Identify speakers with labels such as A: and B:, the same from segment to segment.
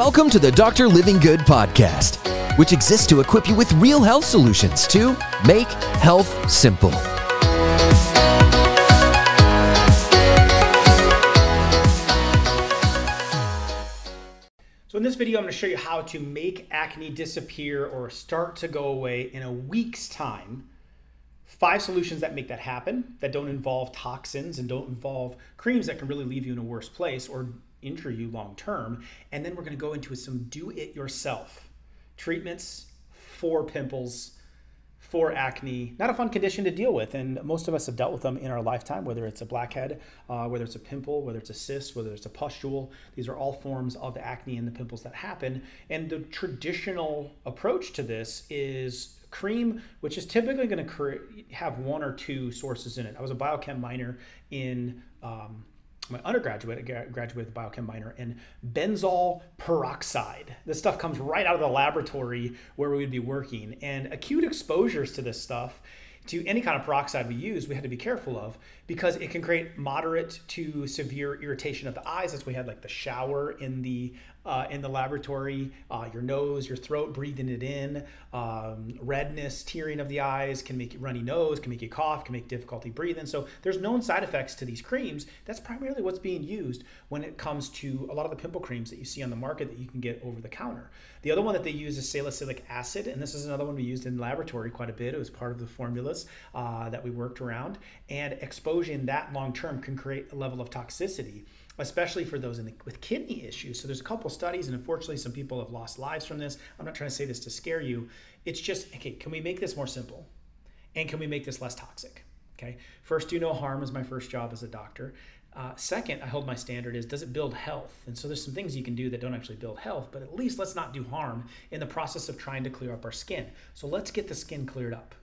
A: Welcome to the Dr. Livingood podcast, which exists to equip you with real health solutions to make health simple.
B: So in this video, I'm going to show you how to make acne disappear or start to go away in a week's time. Five solutions that make that happen, that don't involve toxins and don't involve creams that can really leave you in a worse place or injure you long term. And then we're going to go into some do it yourself treatments for pimples, for acne. Not a fun condition to deal with, and most of us have dealt with them in our lifetime, whether it's a blackhead, uh, whether it's a pimple, whether it's a cyst, whether it's a pustule. These are all forms of the acne and the pimples that happen. And the traditional approach to this is cream, which is typically going to have one or two sources in it. I was a biochem minor in um, my undergraduate, I graduated with biochem minor in benzoyl peroxide. This stuff comes right out of the laboratory where we would be working. And acute exposures to this stuff, to any kind of peroxide we use, we had to be careful of because it can create moderate to severe irritation of the eyes. As we had like the shower in the uh, in the laboratory, uh, your nose, your throat, breathing it in, um, redness, tearing of the eyes can make you runny nose, can make you cough, can make difficulty breathing. So there's known side effects to these creams. That's primarily what's being used when it comes to a lot of the pimple creams that you see on the market that you can get over the counter. The other one that they use is salicylic acid, and this is another one we used in laboratory quite a bit. It was part of the formulas uh, that we worked around, and exposure in that long term can create a level of toxicity especially for those the, with kidney issues. So there's a couple studies, and unfortunately, some people have lost lives from this. I'm not trying to say this to scare you. It's just okay. Can we make this more simple, and can we make this less toxic? Okay. First, do no harm is my first job as a doctor. Uh, second, I hold my standard is does it build health? And so there's some things you can do that don't actually build health, but at least let's not do harm in the process of trying to clear up our skin. So let's get the skin cleared up.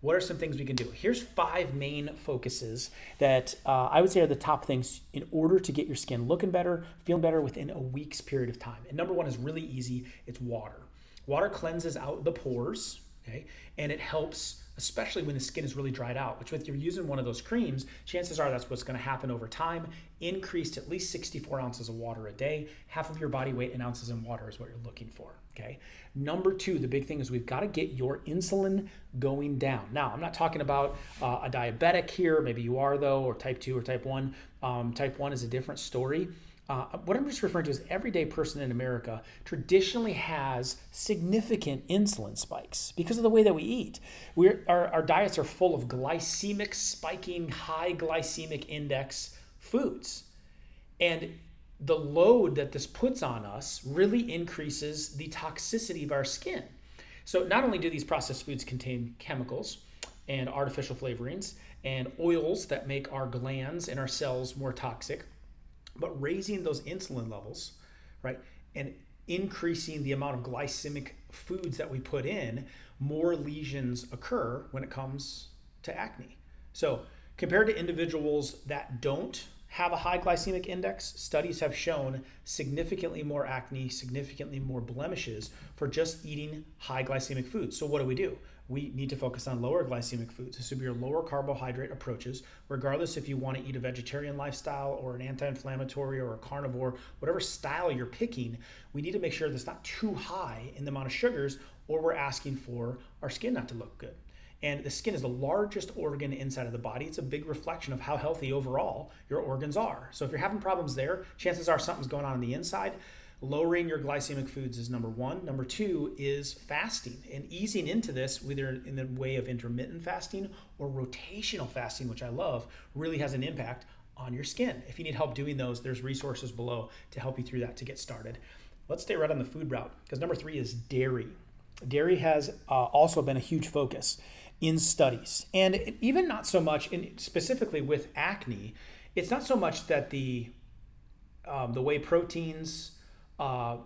B: What are some things we can do? Here's five main focuses that uh, I would say are the top things in order to get your skin looking better, feeling better within a week's period of time. And number one is really easy it's water. Water cleanses out the pores, okay, and it helps especially when the skin is really dried out, which if you're using one of those creams, chances are that's what's going to happen over time. Increased at least 64 ounces of water a day. Half of your body weight in ounces in water is what you're looking for. Okay. Number two, the big thing is we've got to get your insulin going down. Now, I'm not talking about uh, a diabetic here. Maybe you are though, or type two or type one. Um, type one is a different story. Uh, what I'm just referring to is everyday person in America traditionally has significant insulin spikes because of the way that we eat. We're, our, our diets are full of glycemic spiking, high glycemic index foods. And the load that this puts on us really increases the toxicity of our skin. So, not only do these processed foods contain chemicals and artificial flavorings and oils that make our glands and our cells more toxic, but raising those insulin levels, right, and increasing the amount of glycemic foods that we put in, more lesions occur when it comes to acne. So, compared to individuals that don't have a high glycemic index, studies have shown significantly more acne, significantly more blemishes for just eating high glycemic foods. So, what do we do? we need to focus on lower glycemic foods. This would be your lower carbohydrate approaches, regardless if you want to eat a vegetarian lifestyle or an anti inflammatory or a carnivore, whatever style you're picking, we need to make sure that's not too high in the amount of sugars or we're asking for our skin not to look good. And the skin is the largest organ inside of the body. It's a big reflection of how healthy overall your organs are. So if you're having problems there, chances are something's going on on the inside. Lowering your glycemic foods is number one. Number two is fasting and easing into this, whether in the way of intermittent fasting or rotational fasting, which I love, really has an impact on your skin. If you need help doing those, there's resources below to help you through that to get started. Let's stay right on the food route because number three is dairy. Dairy has uh, also been a huge focus in studies, and even not so much in specifically with acne. It's not so much that the um, the whey proteins uh,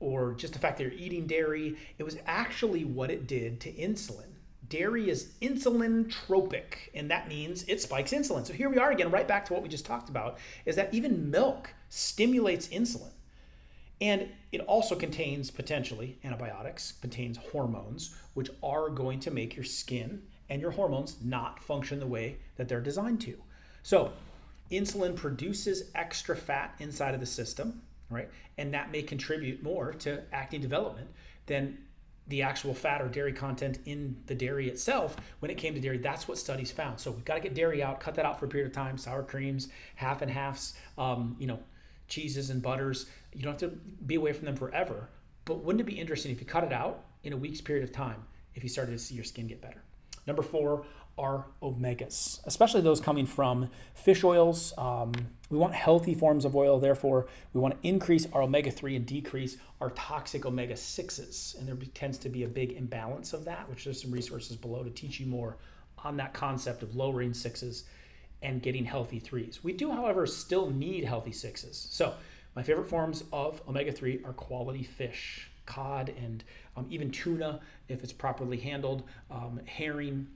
B: or just the fact that you're eating dairy. It was actually what it did to insulin. Dairy is insulin tropic, and that means it spikes insulin. So here we are again, right back to what we just talked about, is that even milk stimulates insulin. And it also contains potentially antibiotics, contains hormones, which are going to make your skin and your hormones not function the way that they're designed to. So, insulin produces extra fat inside of the system right? And that may contribute more to acne development than the actual fat or dairy content in the dairy itself when it came to dairy that's what studies found so we've got to get dairy out cut that out for a period of time sour creams half and halves um, you know cheeses and butters. You don't have to be away from them forever. But wouldn't it be interesting if you cut it out in a week's period of time if you started to see your skin get better? Number four are omegas, especially those coming from fish oils. Um, we want healthy forms of oil, therefore, we want to increase our omega 3 and decrease our toxic omega 6s. And there tends to be a big imbalance of that, which there's some resources below to teach you more on that concept of lowering 6s and getting healthy 3s. We do, however, still need healthy 6s. So, my favorite forms of omega 3 are quality fish, cod, and um, even tuna if it's properly handled, um, herring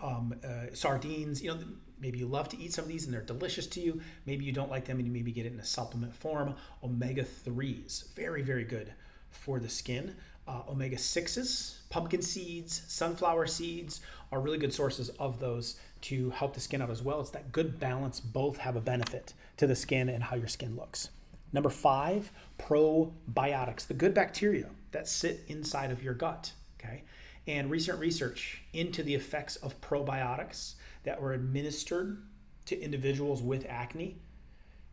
B: um, uh, sardines. You know, maybe you love to eat some of these and they're delicious to you. Maybe you don't like them and you maybe get it in a supplement form. Omega 3s, very, very good for the skin. Uh, omega 6s, pumpkin seeds, sunflower seeds are really good sources of those to help the skin out as well. It's that good balance, both have a benefit to the skin and how your skin looks. Number five, probiotics, the good bacteria that sit inside of your gut. Okay and recent research into the effects of probiotics that were administered to individuals with acne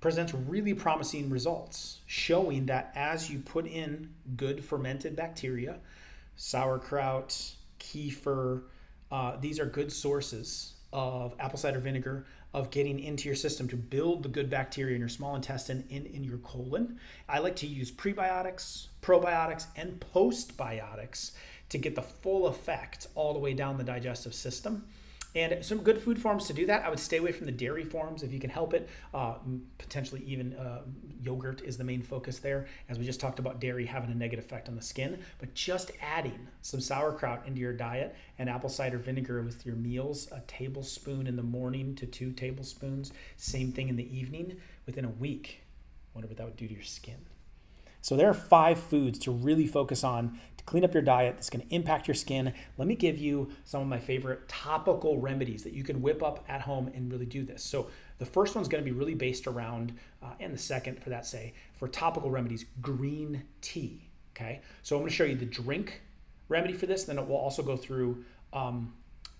B: presents really promising results showing that as you put in good fermented bacteria sauerkraut kefir uh, these are good sources of apple cider vinegar of getting into your system to build the good bacteria in your small intestine in, in your colon i like to use prebiotics probiotics and postbiotics to get the full effect all the way down the digestive system. And some good food forms to do that. I would stay away from the dairy forms if you can help it. Uh, potentially, even uh, yogurt is the main focus there, as we just talked about dairy having a negative effect on the skin. But just adding some sauerkraut into your diet and apple cider vinegar with your meals, a tablespoon in the morning to two tablespoons, same thing in the evening, within a week. Wonder what that would do to your skin. So there are five foods to really focus on to clean up your diet that's going to impact your skin. Let me give you some of my favorite topical remedies that you can whip up at home and really do this. So the first one's going to be really based around, uh, and the second for that say, for topical remedies, green tea. Okay, so I'm going to show you the drink remedy for this. Then we'll also go through um,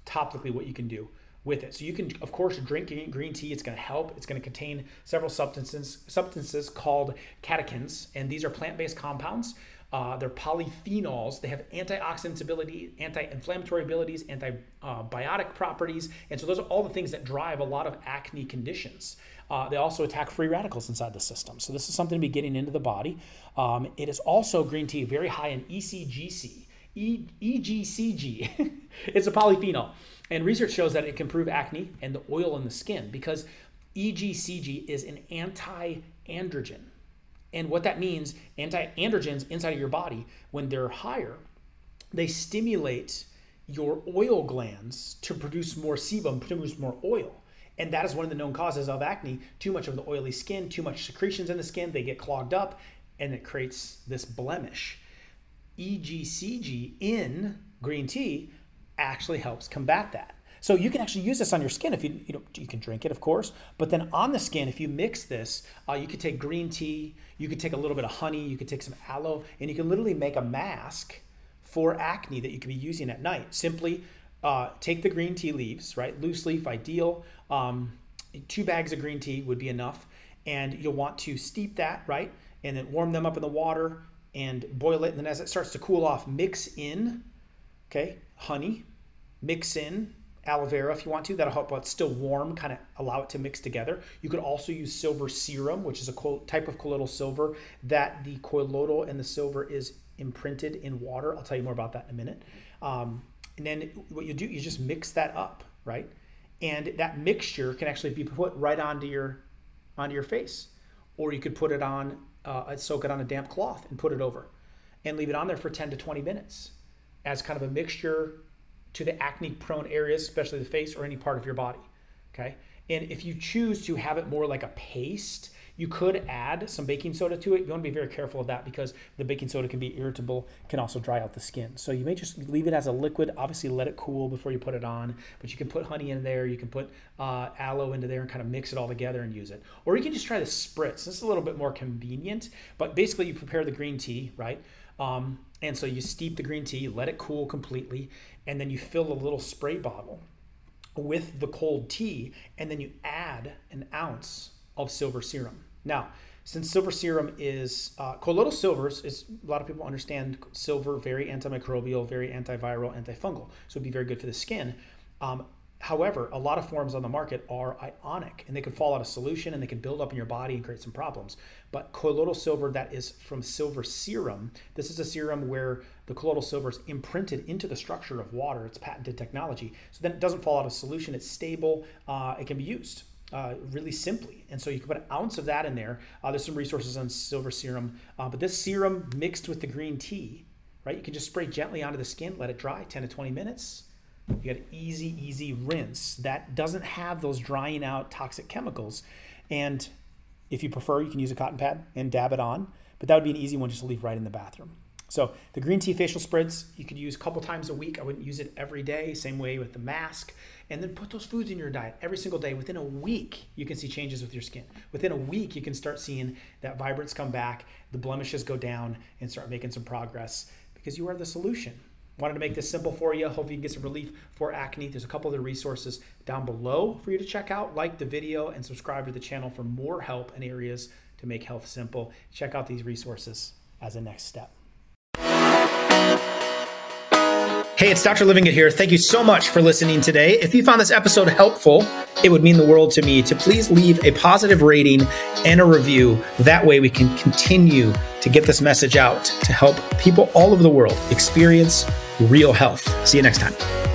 B: topically what you can do with it. So you can, of course, drink green tea. It's going to help. It's going to contain several substances substances called catechins, and these are plant-based compounds. Uh, they're polyphenols. They have antioxidant ability, anti-inflammatory abilities, antibiotic properties, and so those are all the things that drive a lot of acne conditions. Uh, they also attack free radicals inside the system. So this is something to be getting into the body. Um, it is also green tea very high in ECGC, e- EGCG. it's a polyphenol. And research shows that it can improve acne and the oil in the skin because EGCG is an anti androgen. And what that means, anti androgens inside of your body, when they're higher, they stimulate your oil glands to produce more sebum, produce more oil. And that is one of the known causes of acne. Too much of the oily skin, too much secretions in the skin, they get clogged up, and it creates this blemish. EGCG in green tea actually helps combat that. So you can actually use this on your skin if you you know you can drink it, of course. But then on the skin, if you mix this, uh, you could take green tea, you could take a little bit of honey, you could take some aloe, and you can literally make a mask for acne that you can be using at night. Simply uh, take the green tea leaves, right? Loose leaf, ideal. Um, two bags of green tea would be enough, and you'll want to steep that, right? And then warm them up in the water and boil it. And then as it starts to cool off, mix in, okay, honey, mix in aloe vera if you want to. That'll help while it's still warm, kind of allow it to mix together. You could also use silver serum, which is a type of colloidal silver that the colloidal and the silver is imprinted in water. I'll tell you more about that in a minute. Um, and then what you do, you just mix that up, right? And that mixture can actually be put right onto your onto your face, or you could put it on, uh, soak it on a damp cloth and put it over, and leave it on there for 10 to 20 minutes as kind of a mixture to the acne prone areas, especially the face or any part of your body. Okay. And if you choose to have it more like a paste, you could add some baking soda to it. You want to be very careful of that because the baking soda can be irritable, can also dry out the skin. So you may just leave it as a liquid. Obviously, let it cool before you put it on. But you can put honey in there. You can put uh, aloe into there and kind of mix it all together and use it. Or you can just try the spritz. This is a little bit more convenient. But basically, you prepare the green tea, right? Um, and so you steep the green tea, let it cool completely, and then you fill a little spray bottle with the cold tea, and then you add an ounce of silver serum. Now, since silver serum is uh, colloidal silvers is a lot of people understand silver very antimicrobial, very antiviral, antifungal, so it'd be very good for the skin. Um, however, a lot of forms on the market are ionic and they can fall out of solution and they can build up in your body and create some problems. But colloidal silver that is from silver serum, this is a serum where the colloidal silver is imprinted into the structure of water. It's patented technology, so then it doesn't fall out of solution. It's stable. Uh, it can be used uh, really simply. And so you can put an ounce of that in there. Uh, there's some resources on silver serum, uh, but this serum mixed with the green tea, right? You can just spray gently onto the skin, let it dry 10 to 20 minutes. You got an easy, easy rinse that doesn't have those drying out toxic chemicals. And if you prefer, you can use a cotton pad and dab it on, but that would be an easy one just to leave right in the bathroom. So the green tea facial spritz, you could use a couple times a week. I wouldn't use it every day. Same way with the mask. And then put those foods in your diet every single day. Within a week, you can see changes with your skin. Within a week, you can start seeing that vibrance come back, the blemishes go down, and start making some progress because you are the solution. Wanted to make this simple for you. Hope you can get some relief for acne. There's a couple other resources down below for you to check out. Like the video and subscribe to the channel for more help in areas to make health simple. Check out these resources as a next step. Hey, it's Dr. Livingood here. Thank you so much for listening today. If you found this episode helpful, it would mean the world to me to please leave a positive rating and a review. That way we can continue to get this message out to help people all over the world experience real health. See you next time.